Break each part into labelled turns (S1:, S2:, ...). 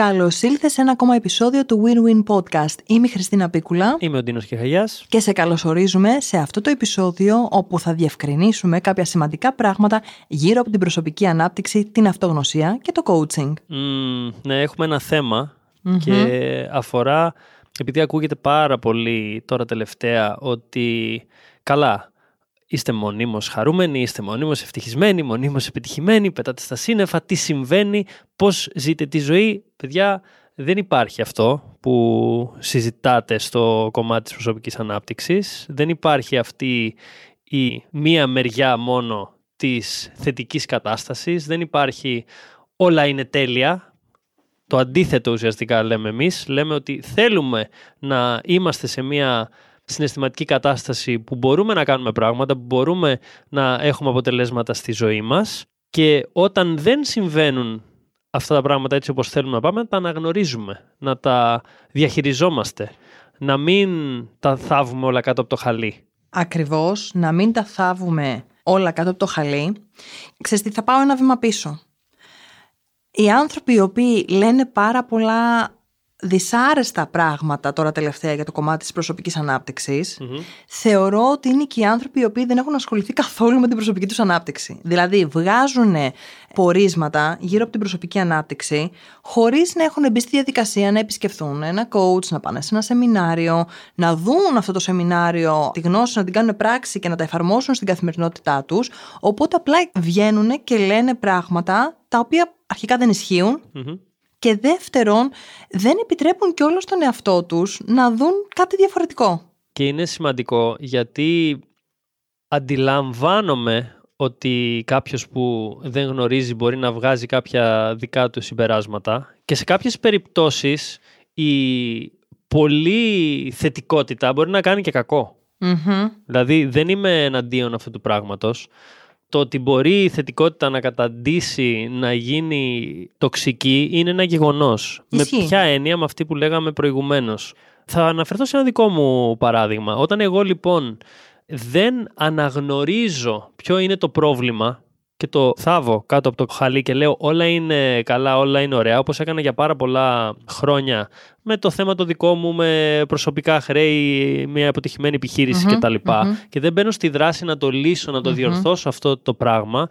S1: Καλώς ήλθες σε ένα ακόμα επεισόδιο του Win-Win Podcast. Είμαι η Χριστίνα Πίκουλα.
S2: Είμαι ο Ντίνος Κεχαγιάς.
S1: Και σε καλωσορίζουμε σε αυτό το επεισόδιο όπου θα διευκρινίσουμε κάποια σημαντικά πράγματα γύρω από την προσωπική ανάπτυξη, την αυτογνωσία και το coaching.
S2: Mm, ναι, έχουμε ένα και αφορά, επειδή ακούγεται πάρα πολύ τώρα τελευταία ότι καλά, Είστε μονίμως χαρούμενοι, είστε μονίμως ευτυχισμένοι, μονίμως επιτυχημένοι, πετάτε στα σύννεφα, τι συμβαίνει, πώς ζείτε τη ζωή. Παιδιά, δεν υπάρχει αυτό που συζητάτε στο κομμάτι της προσωπικής ανάπτυξης. Δεν υπάρχει αυτή η μία μεριά μόνο της θετικής κατάστασης. Δεν υπάρχει όλα είναι τέλεια. Το αντίθετο ουσιαστικά λέμε εμείς. Λέμε ότι θέλουμε να είμαστε σε μία συναισθηματική κατάσταση που μπορούμε να κάνουμε πράγματα, που μπορούμε να έχουμε αποτελέσματα στη ζωή μας και όταν δεν συμβαίνουν αυτά τα πράγματα έτσι όπως θέλουμε να πάμε, να τα αναγνωρίζουμε, να τα διαχειριζόμαστε, να μην τα θάβουμε όλα κάτω από το χαλί.
S1: Ακριβώς, να μην τα θάβουμε όλα κάτω από το χαλί. Ξέρεις τι, θα πάω ένα βήμα πίσω. Οι άνθρωποι οι οποίοι λένε πάρα πολλά δυσάρεστα πράγματα τώρα τελευταία για το κομμάτι της προσωπικής θεωρώ ότι είναι και οι άνθρωποι οι οποίοι δεν έχουν ασχοληθεί καθόλου με την προσωπική τους ανάπτυξη. Δηλαδή βγάζουν πορίσματα γύρω από την προσωπική ανάπτυξη χωρίς να έχουν μπει στη διαδικασία να επισκεφθούν ένα coach, να πάνε σε ένα σεμινάριο, να δουν αυτό το σεμινάριο, τη γνώση να την κάνουν πράξη και να τα εφαρμόσουν στην καθημερινότητά τους, οπότε απλά βγαίνουν και λένε πράγματα τα οποία αρχικά δεν ισχυουν και δεύτερον δεν επιτρέπουν και όλο τον εαυτό τους να δουν κάτι διαφορετικό.
S2: Και είναι σημαντικό γιατί αντιλαμβάνομαι ότι κάποιος που δεν γνωρίζει μπορεί να βγάζει κάποια δικά του συμπεράσματα. Και σε κάποιες περιπτώσεις η πολύ θετικότητα μπορεί να κάνει και κακο Δηλαδή δεν είμαι εναντίον αυτού του πράγματος το ότι μπορεί η θετικότητα να καταντήσει να γίνει τοξική είναι ένα γεγονός. Με ποια έννοια, με αυτή που λέγαμε προηγουμένως. Θα αναφερθώ σε ένα δικό μου παράδειγμα. Όταν εγώ λοιπόν δεν αναγνωρίζω ποιο είναι το πρόβλημα και το θάβω κάτω από το χαλί και λέω όλα είναι καλά, όλα είναι ωραία, όπως έκανα για πάρα πολλά χρόνια με το θέμα το δικό μου, με προσωπικά χρέη, μια αποτυχημένη επιχείρηση mm-hmm, κτλ. Και δεν μπαίνω στη δράση να το λύσω, να το διορθώσω αυτό το πράγμα,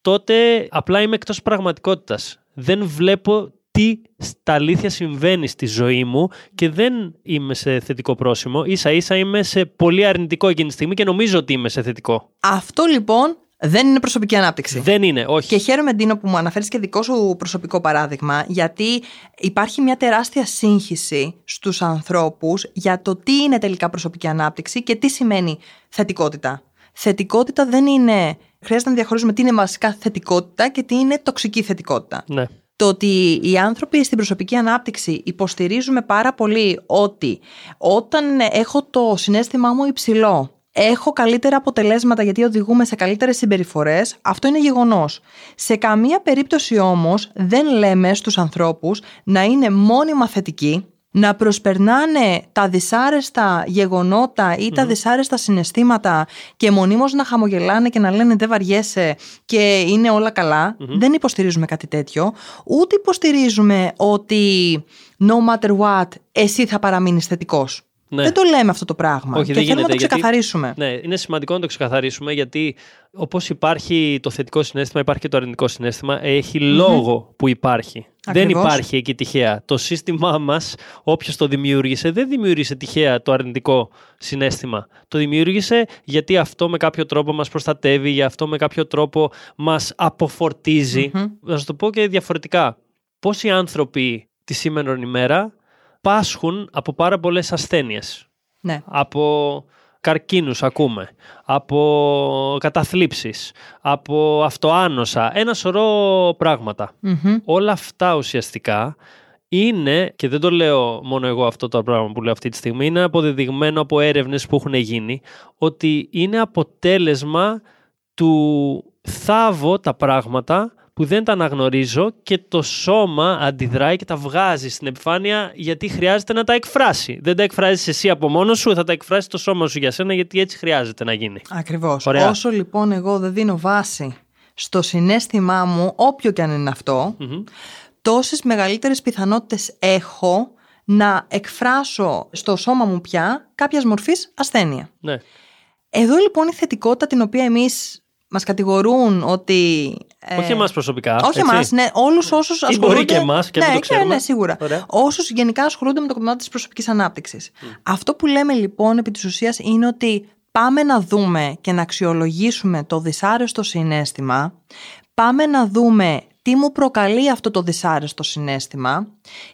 S2: τότε απλά είμαι εκτός πραγματικότητας. Δεν βλέπω τι στα αλήθεια συμβαίνει στη ζωή μου και δεν είμαι σε θετικό πρόσημο. Ίσα ίσα είμαι σε πολύ αρνητικό εκείνη τη στιγμή και νομίζω ότι είμαι σε θετικό.
S1: Αυτό λοιπόν δεν είναι προσωπική ανάπτυξη.
S2: Δεν είναι, όχι.
S1: Και χαίρομαι, Ντίνο, που μου αναφέρεις και δικό σου προσωπικό παράδειγμα, γιατί υπάρχει μια τεράστια σύγχυση στους ανθρώπους για το τι είναι τελικά προσωπική ανάπτυξη και τι σημαίνει θετικότητα. Θετικότητα δεν είναι. Χρειάζεται να διαχωρίζουμε τι είναι βασικά θετικότητα και τι είναι τοξική θετικότητα.
S2: Ναι.
S1: Το ότι οι άνθρωποι στην προσωπική ανάπτυξη υποστηρίζουμε πάρα πολύ ότι όταν έχω το συνέστημά μου υψηλό έχω καλύτερα αποτελέσματα γιατί οδηγούμε σε καλύτερες συμπεριφορές, αυτό είναι γεγονός. Σε καμία περίπτωση όμως δεν λέμε στους ανθρώπους να είναι μόνιμα θετικοί, να προσπερνάνε τα δυσάρεστα γεγονότα ή τα δυσάρεστα συναισθήματα και μονίμως να χαμογελάνε και να λένε δεν βαριέσαι και είναι όλα Δεν υποστηρίζουμε κάτι τέτοιο. Ούτε υποστηρίζουμε ότι no matter what εσύ θα παραμείνεις θετικός. Ναι. Δεν το λέμε αυτό το πράγμα.
S2: Όχι,
S1: και θέλουμε
S2: να
S1: το ξεκαθαρίσουμε.
S2: ναι, είναι σημαντικό να το ξεκαθαρίσουμε γιατί όπως υπάρχει το θετικό συνέστημα, υπάρχει και το αρνητικό συνέστημα. λόγο που υπάρχει. Δεν υπάρχει εκεί τυχαία. Το σύστημά μας, όποιος το δημιούργησε, δεν δημιούργησε τυχαία το αρνητικό συνέστημα. Το δημιούργησε γιατί αυτό με κάποιο τρόπο μας προστατεύει, για αυτό με κάποιο τρόπο μας αποφορτίζει. Να σας το πω και διαφορετικά. Πόσοι άνθρωποι τη σήμερα ημέρα πάσχουν από πάρα πολλές ασθένειες.
S1: Ναι.
S2: Από καρκίνους ακούμε, από καταθλίψεις, από αυτοάνοσα, ένα σωρό Όλα αυτά ουσιαστικά είναι, και δεν το λέω μόνο εγώ αυτό το πράγμα που λέω αυτή τη στιγμή, είναι αποδεδειγμένο από έρευνες που έχουν γίνει, ότι είναι αποτέλεσμα του θάβω τα πράγματα που δεν τα αναγνωρίζω και το σώμα αντιδράει και τα βγάζει στην επιφάνεια γιατί χρειάζεται να τα εκφράσει. Δεν τα εκφράζεις εσύ από μόνος σου, θα τα εκφράσει το σώμα σου για σένα γιατί έτσι χρειάζεται να γίνει.
S1: Ακριβώς. Όσο λοιπόν εγώ δεν δίνω βάση στο συνέστημά μου, όποιο και αν είναι τόσες μεγαλύτερες πιθανότητες έχω να εκφράσω στο σώμα μου πια κάποιας μορφής ασθένεια.
S2: Ναι.
S1: Εδώ λοιπόν η θετικότητα την οποία εμείς μας κατηγορούν ότι... ε,
S2: Όχι εμάς προσωπικά.
S1: όχι
S2: έτσι.
S1: εμάς, ναι, όλους όσους
S2: Ή μπορεί και εμάς και να
S1: ναι,
S2: μην το ξέρουμε.
S1: Ναι, ναι, σίγουρα.
S2: Ωραία.
S1: Όσους γενικά ασχολούνται με το κομμάτι της προσωπικής ανάπτυξης. Αυτό που λέμε λοιπόν επί της ουσίας είναι ότι πάμε να δούμε και να αξιολογήσουμε το δυσάρεστο συνέστημα. Πάμε να δούμε τι μου προκαλεί αυτό το δυσάρεστο συνέστημα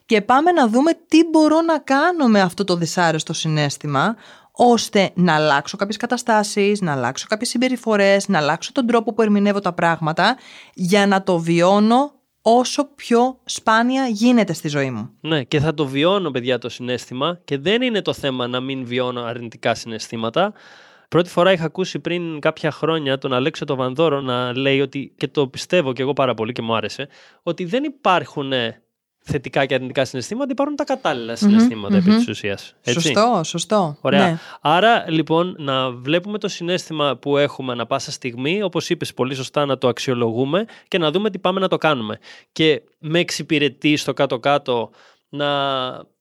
S1: και πάμε να δούμε τι μπορώ να κάνω με αυτό το δυσάρεστο συνέστημα ώστε να αλλάξω κάποιες καταστάσεις, να αλλάξω κάποιες συμπεριφορές, να αλλάξω τον τρόπο που ερμηνεύω τα πράγματα για να το βιώνω όσο πιο σπάνια γίνεται στη ζωή μου.
S2: Ναι, και θα το βιώνω, παιδιά, το συνέστημα και δεν είναι το θέμα να μην βιώνω αρνητικά συναισθήματα. Πρώτη φορά είχα ακούσει πριν κάποια χρόνια τον Αλέξο το Βανδόρο να λέει ότι, και το πιστεύω και εγώ πάρα πολύ και μου άρεσε, ότι δεν υπάρχουν ε, θετικά και αρνητικά συναισθήματα, υπάρχουν τα κατάλληλα συναισθήματα επί
S1: μμμ.
S2: της ουσίας. Έτσι.
S1: Σωστό, σωστό.
S2: Ωραία.
S1: Ναι.
S2: Άρα λοιπόν να βλέπουμε το συνέστημα που έχουμε ανα πάσα στιγμή, όπως είπες πολύ σωστά να το αξιολογούμε και να δούμε τι πάμε να το κάνουμε. Και με εξυπηρετεί στο κάτω-κάτω να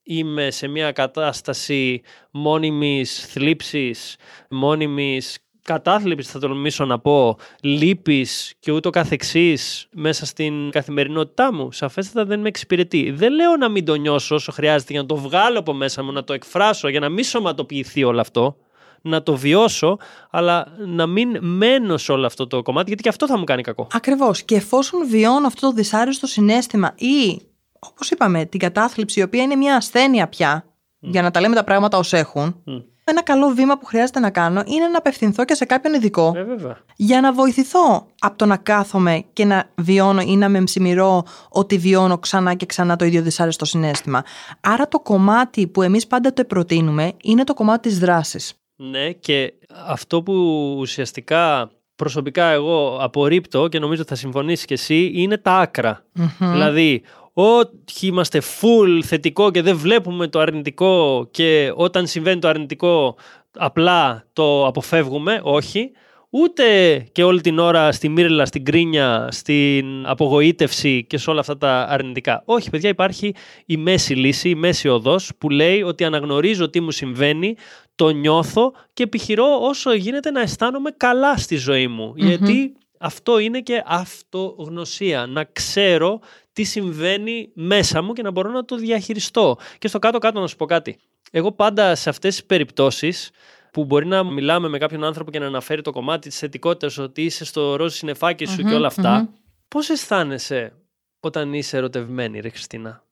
S2: είμαι σε μια κατάσταση μόνιμης θλίψης, μόνιμης κατάθλιψης θα τολμήσω να πω, λύπης και ούτω καθεξής μέσα στην καθημερινότητά μου, σαφέστατα δεν με εξυπηρετεί. Δεν λέω να μην το νιώσω όσο χρειάζεται για να το βγάλω από μέσα μου, να το εκφράσω, για να μην σωματοποιηθεί όλο αυτό, να το βιώσω, αλλά να μην μένω σε όλο αυτό το κομμάτι, γιατί και αυτό θα μου κάνει κακό.
S1: Ακριβώς. Και εφόσον βιώνω αυτό το δυσάρεστο συνέστημα ή, όπως είπαμε, την κατάθλιψη, η οποία είναι μια ασθένεια πια, για να τα λέμε τα πράγματα ως έχουν,
S2: Μμ.
S1: Ένα καλό βήμα που χρειάζεται να κάνω είναι να απευθυνθώ και σε κάποιον ειδικό
S2: Ε, βέβαια.
S1: για να βοηθηθώ από το να κάθομαι και να βιώνω ή να με ψημυρώ ότι βιώνω ξανά και ξανά το ίδιο δυσάρεστο συνέστημα. Άρα το κομμάτι που εμείς πάντα το προτείνουμε είναι το κομμάτι της δράσης.
S2: Ναι, και αυτό που ουσιαστικά προσωπικά εγώ απορρίπτω και νομίζω θα συμφωνήσεις και εσύ είναι τα ακρα Δηλαδή, όχι είμαστε full θετικό και δεν βλέπουμε το αρνητικό και όταν συμβαίνει το αρνητικό απλά το αποφεύγουμε, όχι. Ούτε και όλη την ώρα στη μύρλα, στην κρίνια, στην απογοήτευση και σε όλα αυτά τα αρνητικά. Όχι, παιδιά, υπάρχει η μέση λύση, η μέση οδός που λέει ότι αναγνωρίζω τι μου συμβαίνει, το νιώθω και επιχειρώ όσο γίνεται να αισθάνομαι καλά στη ζωή μου. Γιατί αυτό είναι και αυτογνωσία. Να ξέρω τι συμβαίνει μέσα μου και να μπορώ να το διαχειριστώ. Και στο κάτω-κάτω να σου πω κάτι. Εγώ πάντα σε αυτές τις περιπτώσεις που μπορεί να μιλάμε με κάποιον άνθρωπο και να αναφέρει το κομμάτι της θετικότητας ότι είσαι στο ροζ συννεφάκι σου και όλα αυτά. Πώς αισθάνεσαι όταν είσαι ερωτευμένη, ρε Χριστίνα;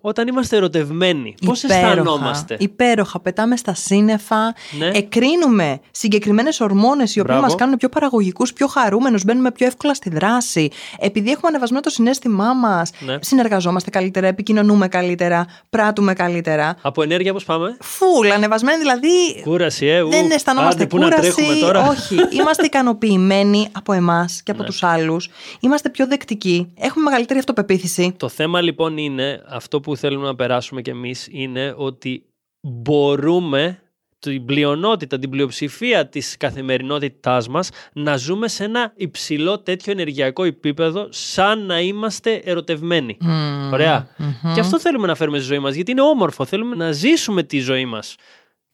S2: Όταν είμαστε ερωτευμένοι, πώς
S1: Υπέροχα,
S2: αισθανόμαστε;
S1: Υπέροχα. Πετάμε στα σύννεφα.
S2: Ναι.
S1: Εκρίνουμε συγκεκριμένες ορμόνες οι οποίες
S2: Μπράβο.
S1: μας κάνουν πιο παραγωγικούς, πιο χαρούμενους. Μπαίνουμε πιο εύκολα στη δράση. Επειδή έχουμε ανεβασμένο το συνέστημά μας,
S2: Ναι.
S1: συνεργαζόμαστε καλύτερα, επικοινωνούμε καλύτερα, πράττουμε καλύτερα.
S2: Από ενέργεια πώς πάμε;
S1: Φουλ, ανεβασμένοι δηλαδή.
S2: Κούραση, ε, ου.
S1: Δεν αισθανόμαστε
S2: Άντε, πού να
S1: κούραση.
S2: τρέχουμε τώρα;
S1: Όχι. Είμαστε ικανοποιημένοι από εμάς και από
S2: Ναι.
S1: τους άλλους. Είμαστε πιο δεκτικοί. Έχουμε μεγαλύτερη αυτοπεποίθηση.
S2: Το θέμα λοιπόν είναι, αυτό που θέλουμε να περάσουμε κι εμείς, είναι ότι μπορούμε την πλειονότητα, την πλειοψηφία της καθημερινότητάς μας να ζούμε σε ένα υψηλό τέτοιο ενεργειακό επίπεδο σαν να είμαστε ερωτευμένοι.
S1: Μμμ,
S2: Ωραία.
S1: μμμ.
S2: Και αυτό θέλουμε να φέρουμε στη ζωή μας, γιατί είναι όμορφο. Θέλουμε να ζήσουμε τη ζωή μας.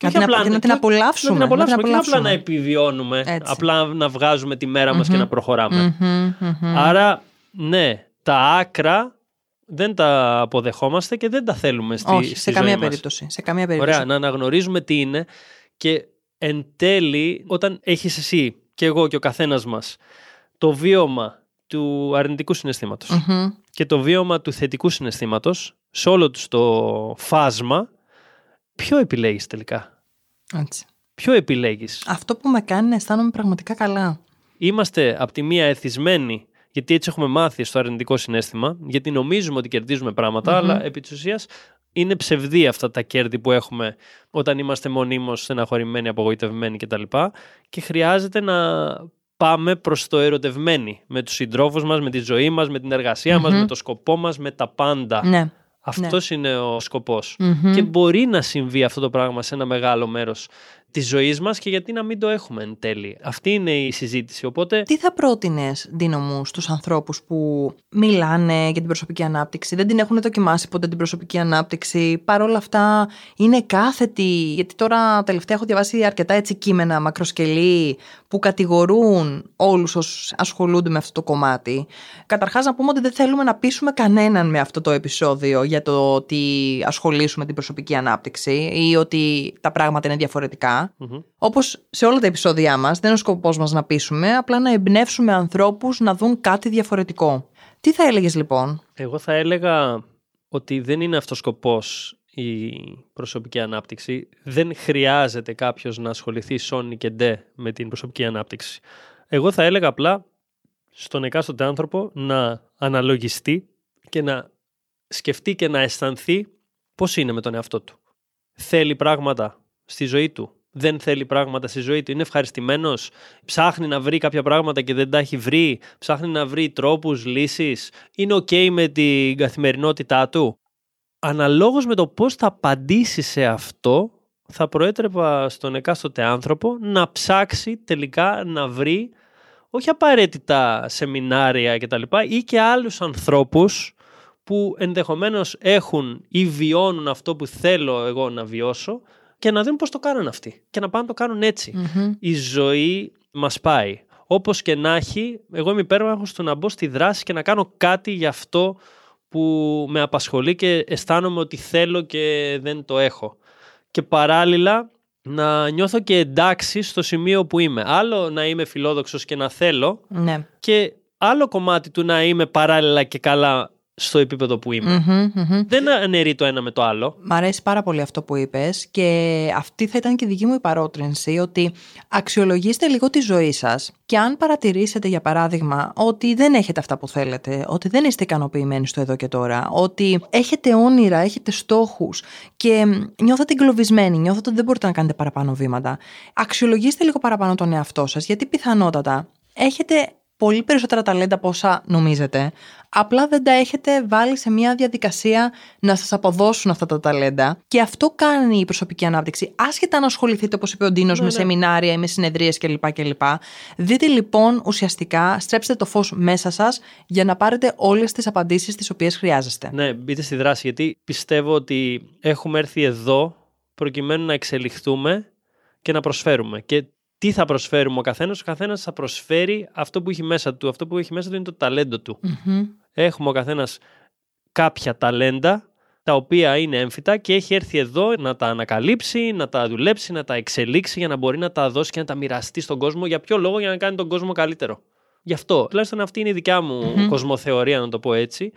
S1: Να
S2: όχι
S1: την απο-
S2: απλά-
S1: να την
S2: και-
S1: απολαύσουμε,
S2: Να την απολαύσουμε,
S1: να την
S2: και όχι απλά να
S1: απολαύσουμε.
S2: επιβιώνουμε,
S1: Έτσι.
S2: απλά να βγάζουμε τη μέρα μας και να προχωράμε.
S1: Μμμ, μμμ.
S2: Άρα, ναι, τα άκρα δεν τα αποδεχόμαστε και δεν τα θέλουμε στη,
S1: Όχι,
S2: στη
S1: σε
S2: ζωή
S1: καμία
S2: μας.
S1: περίπτωση. Σε καμία περίπτωση.
S2: Ωραία, να αναγνωρίζουμε τι είναι και εν τέλει, όταν έχεις εσύ και εγώ και ο καθένας μας το βίωμα του αρνητικού συναισθήματος
S1: Μμμ.
S2: και το βίωμα του θετικού συναισθήματος σε όλο τους το φάσμα, ποιο επιλέγεις τελικά;
S1: Έτσι.
S2: Ποιο επιλέγεις;
S1: Αυτό που με κάνει να αισθάνομαι πραγματικά καλά.
S2: Είμαστε από τη μία εθισμένοι, γιατί έτσι έχουμε μάθει στο αρνητικό συνέστημα, γιατί νομίζουμε ότι κερδίζουμε πράγματα, αλλά επί της ουσίας είναι ψευδή αυτά τα κέρδη που έχουμε όταν είμαστε μονίμως στεναχωρημένοι, απογοητευμένοι κτλ. Και χρειάζεται να πάμε προς το ερωτευμένοι με τους συντρόφους μας, με τη ζωή μας, με την εργασία μας, με το σκοπό μας, με τα πάντα.
S1: Ναι.
S2: Αυτός είναι ο σκοπός.
S1: Μμμ.
S2: Και μπορεί να συμβεί αυτό το πράγμα σε ένα μεγάλο μέρος της ζωής μας και γιατί να μην το έχουμε εν τέλει. Αυτή είναι η συζήτηση. Οπότε.
S1: Τι θα πρότεινες, Δίνο μου, στους ανθρώπους που μιλάνε για την προσωπική ανάπτυξη, δεν την έχουν δοκιμάσει ποτέ την προσωπική ανάπτυξη, παρόλα αυτά είναι κάθετοι. Γιατί τώρα τελευταία έχω διαβάσει αρκετά έτσι κείμενα μακροσκελή που κατηγορούν όλους όσους ασχολούνται με αυτό το κομμάτι. Καταρχάς, να πούμε ότι δεν θέλουμε να πείσουμε κανέναν με αυτό το επεισόδιο για το ότι ασχολήσουμε την προσωπική ανάπτυξη ή ότι τα πράγματα είναι διαφορετικά.
S2: Μμμ.
S1: Όπως σε όλα τα επεισόδια μας, δεν είναι ο σκοπός μας να πείσουμε, απλά να εμπνεύσουμε ανθρώπους να δουν κάτι διαφορετικό. Τι θα έλεγες λοιπόν,
S2: Εγώ θα έλεγα ότι δεν είναι αυτός σκοπός η προσωπική ανάπτυξη. Δεν χρειάζεται κάποιος να ασχοληθεί σόνι και ντε με την προσωπική ανάπτυξη. Εγώ θα έλεγα απλά στον εκάστοτε άνθρωπο να αναλογιστεί και να σκεφτεί και να αισθανθεί πώς είναι με τον εαυτό του. Θέλει πράγματα στη ζωή του. Δεν θέλει πράγματα στη ζωή του. Είναι ευχαριστημένος. Ψάχνει να βρει κάποια πράγματα και δεν τα έχει βρει. Ψάχνει να βρει τρόπους, λύσεις. Είναι ok με την καθημερινότητά του. Αναλόγως με το πώς θα απαντήσει σε αυτό, θα προέτρεπα στον εκάστοτε άνθρωπο να ψάξει τελικά να βρει όχι απαραίτητα σεμινάρια κτλ. ή και άλλους ανθρώπους που ενδεχομένως έχουν ή βιώνουν αυτό που θέλω εγώ να βιώσω και να δουν πώς το κάνουν αυτοί και να πάνε να το κάνουν έτσι. Η ζωή μας πάει. Όπως και να έχει, εγώ είμαι υπέρμαχος στο να μπω στη δράση και να κάνω κάτι για αυτό που με απασχολεί και αισθάνομαι ότι θέλω και δεν το έχω. Και παράλληλα να νιώθω και εντάξει στο σημείο που είμαι. Άλλο να είμαι φιλόδοξος και να θέλω
S1: Ναι.
S2: και άλλο κομμάτι του να είμαι παράλληλα και καλά στο επίπεδο που είμαι.
S1: Μμμ, μμμ.
S2: Δεν αναιρεί το ένα με το άλλο.
S1: Μ' αρέσει πάρα πολύ αυτό που είπες και αυτή θα ήταν και η δική μου η παρότρινση ότι αξιολογήστε λίγο τη ζωή σας και αν παρατηρήσετε για παράδειγμα ότι δεν έχετε αυτά που θέλετε, ότι δεν είστε ικανοποιημένοι στο εδώ και τώρα, ότι έχετε όνειρα, έχετε στόχους και νιώθετε εγκλωβισμένοι, νιώθετε ότι δεν μπορείτε να κάνετε παραπάνω βήματα, αξιολογήστε λίγο παραπάνω τον εαυτό σας γιατί πιθανότατα έχετε πολύ περισσότερα ταλέντα από όσα νομίζετε. Απλά δεν τα έχετε βάλει σε μια διαδικασία να σας αποδώσουν αυτά τα ταλέντα. Και αυτό κάνει η προσωπική ανάπτυξη. Άσχετα αν ασχοληθείτε, όπως είπε ο Ντίνος, με
S2: ναι.
S1: σεμινάρια ή με συνεδρίες κλπ. κλπ. Δείτε λοιπόν ουσιαστικά, στρέψτε το φως μέσα σας για να πάρετε όλες τις απαντήσεις τις οποίες χρειάζεστε.
S2: Ναι, μπείτε στη δράση γιατί πιστεύω ότι έχουμε έρθει εδώ προκειμένου να εξελιχθούμε και να προσφέρουμε. Και τι θα προσφέρουμε ο καθένας, ο καθένας θα προσφέρει αυτό που έχει μέσα του. Αυτό που έχει μέσα του είναι το ταλέντο του.
S1: Μμμ.
S2: Έχουμε ο καθένας κάποια ταλέντα τα οποία είναι έμφυτα και έχει έρθει εδώ να τα ανακαλύψει, να τα δουλέψει, να τα εξελίξει για να μπορεί να τα δώσει και να τα μοιραστεί στον κόσμο. Για ποιο λόγο, για να κάνει τον κόσμο καλύτερο. Γι' αυτό. Τουλάχιστον αυτή είναι η δικιά μου
S1: Μμμ.
S2: κοσμοθεωρία, να το πω έτσι.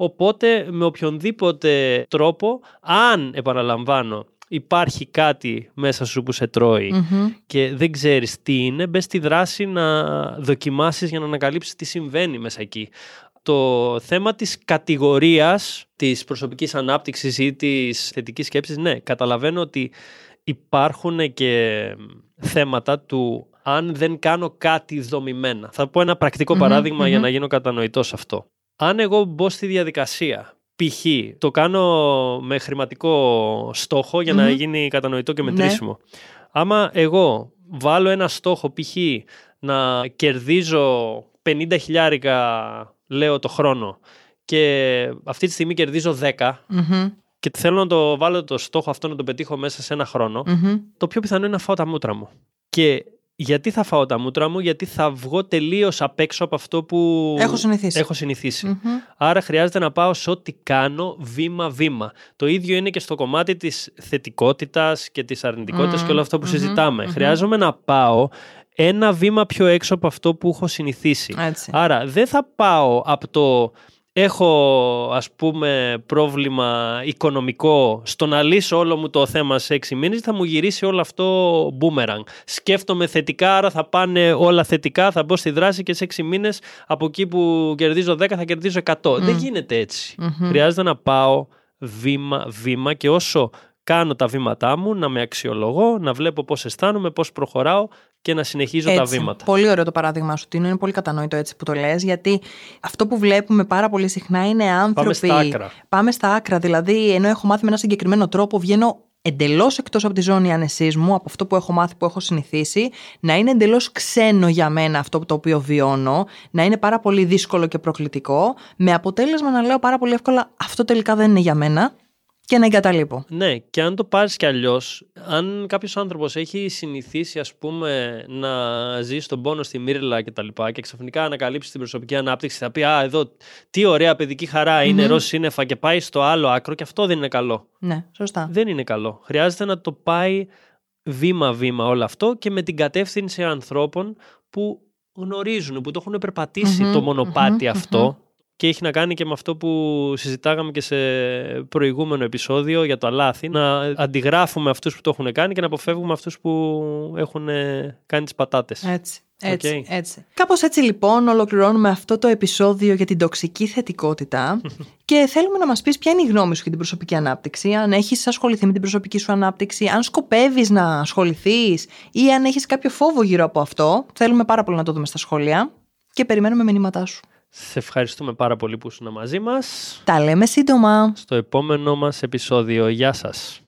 S2: Οπότε με οποιονδήποτε τρόπο, αν επαναλαμβάνω, υπάρχει κάτι μέσα σου που σε τρώει
S1: Μμμ.
S2: και δεν ξέρεις τι είναι, μπες στη δράση να δοκιμάσεις για να ανακαλύψεις τι συμβαίνει μέσα εκεί. Το θέμα της κατηγορίας της προσωπικής ανάπτυξης ή της θετικής σκέψης, ναι, καταλαβαίνω ότι υπάρχουν και θέματα του αν δεν κάνω κάτι δομημένα. Θα πω ένα πρακτικό
S1: Μμμ,
S2: παράδειγμα για
S1: μμμ.
S2: να γίνω κατανοητός αυτό. Αν εγώ μπω στη διαδικασία, π.χ. το κάνω με χρηματικό στόχο για να
S1: Μμμ.
S2: γίνει κατανοητό και
S1: Ναι.
S2: μετρήσιμο. Άμα εγώ βάλω ένα στόχο π.χ. να κερδίζω 50 χιλιάρικα λέω το χρόνο και αυτή τη στιγμή κερδίζω 10
S1: Μμμ.
S2: και θέλω να το βάλω το στόχο αυτό να το πετύχω μέσα σε ένα χρόνο,
S1: Μμμ.
S2: το πιο πιθανό είναι να φάω τα μούτρα μου. Και γιατί θα φάω τα μούτρα μου, γιατί θα βγω τελείως απ' έξω από αυτό που
S1: Έχω συνηθίσει.
S2: έχω συνηθίσει.
S1: Μμμ.
S2: Άρα χρειάζεται να πάω σε ό,τι κάνω βήμα-βήμα. Το ίδιο είναι και στο κομμάτι της θετικότητας και της αρνητικότητας
S1: Μμμ,
S2: και όλο αυτό που
S1: μμμ,
S2: συζητάμε.
S1: μμμ.
S2: Χρειάζομαι να πάω ένα βήμα πιο έξω από αυτό που έχω συνηθίσει.
S1: Έτσι.
S2: Άρα δεν θα πάω από το έχω ας πούμε πρόβλημα οικονομικό στο να λύσω όλο μου το θέμα σε έξι μήνες θα μου γυρίσει όλο αυτό boomerang. Σκέφτομαι θετικά άρα θα πάνε όλα θετικά, θα μπω στη δράση και σε έξι μήνες από εκεί που κερδίζω 10 θα κερδίζω 100. Δεν γίνεται έτσι.
S1: Μμμ.
S2: Χρειάζεται να πάω βήμα-βήμα και όσο κάνω τα βήματά μου να με αξιολογώ, να βλέπω πώς αισθάνομαι, πώς προχωράω και να συνεχίζω τα
S1: Έτσι.
S2: βήματα.
S1: Πολύ ωραίο το παράδειγμα σου, Τίνο. Είναι πολύ κατανόητο έτσι που το λες, γιατί αυτό που βλέπουμε πάρα πολύ συχνά είναι άνθρωποι.
S2: στα άκρα.
S1: Πάμε στα άκρα. Δηλαδή, ενώ έχω μάθει με ένα συγκεκριμένο τρόπο, βγαίνω εντελώς εκτός από τη ζώνη άνεσής μου, από αυτό που έχω μάθει, που έχω συνηθίσει, να είναι εντελώς ξένο για μένα αυτό το οποίο βιώνω, να είναι πάρα πολύ δύσκολο και προκλητικό, με αποτέλεσμα να λέω πάρα πολύ εύκολα αυτό τελικά δεν είναι για μένα και να εγκαταλείπω.
S2: Ναι, και αν το πάρεις κι αλλιώς, αν κάποιος άνθρωπος έχει συνηθίσει, ας πούμε, να ζει στον πόνο στη μύρλα και τα λοιπά και ξαφνικά ανακαλύψει την προσωπική ανάπτυξη, θα πει Α, εδώ τι ωραία παιδική χαρά είναι, mm-hmm. ροζ σύννεφα και πάει στο άλλο άκρο και αυτό δεν είναι καλό.
S1: Ναι, σωστά.
S2: Δεν είναι καλό. Χρειάζεται να το πάει βήμα-βήμα όλο αυτό και με την κατεύθυνση ανθρώπων που γνωρίζουν, που το έχουν το μονοπάτι αυτό και έχει να κάνει και με αυτό που συζητάγαμε και σε προηγούμενο επεισόδιο για το λάθη, να αντιγράφουμε αυτούς που το έχουν κάνει και να αποφεύγουμε αυτούς που έχουν κάνει τις πατάτες.
S1: Έτσι. Έτσι, okay. έτσι. Κάπως έτσι λοιπόν ολοκληρώνουμε αυτό το επεισόδιο για την τοξική θετικότητα και θέλουμε να μας πεις ποια είναι η γνώμη σου για την προσωπική ανάπτυξη, αν έχεις ασχοληθεί με την προσωπική σου ανάπτυξη, αν σκοπεύεις να ασχοληθείς ή αν έχεις κάποιο φόβο γύρω από αυτό. Θέλουμε πάρα πολύ να το δούμε στα σχόλια και περιμένουμε μηνύματά σου.
S2: Σε ευχαριστούμε πάρα πολύ που ήσουν μαζί μας.
S1: Τα λέμε σύντομα.
S2: Στο επόμενο μας επεισόδιο. Γεια σας.